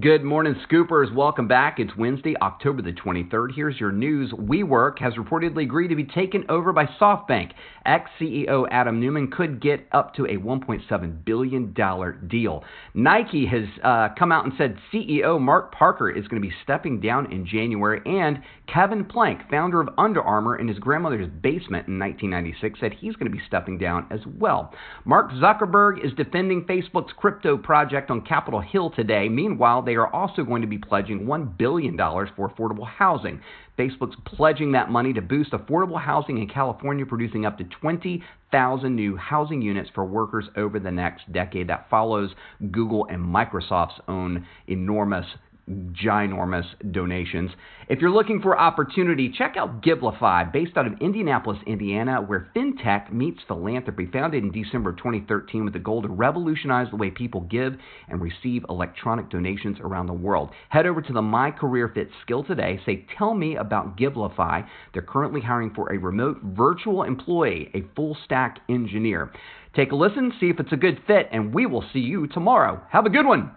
Good morning, Scoopers. Welcome back. It's Wednesday, October the 23rd. Here's your news. WeWork has reportedly agreed to be taken over by SoftBank. Ex CEO Adam Neumann could get up to a $1.7 billion deal. Nike has uh, come out and said CEO Mark Parker is going to be stepping down in January. And Kevin Plank, founder of Under Armour in his grandmother's basement in 1996, said he's going to be stepping down as well. Mark Zuckerberg is defending Facebook's crypto project on Capitol Hill today. Meanwhile, they are also going to be pledging $1 billion for affordable housing. Facebook's pledging that money to boost affordable housing in California, producing up to 20,000 new housing units for workers over the next decade. That follows Google and Microsoft's own enormous ginormous donations. If you're looking for opportunity, check out Givelify, based out of Indianapolis, Indiana, where fintech meets philanthropy. Founded in December 2013 with the goal to revolutionize the way people give and receive electronic donations around the world. Head over to the My Career Fit skill today. Say, Tell me about Givelify. They're currently hiring for a remote virtual employee, a full stack engineer. Take a listen, see if it's a good fit, and we will see you tomorrow. Have a good one.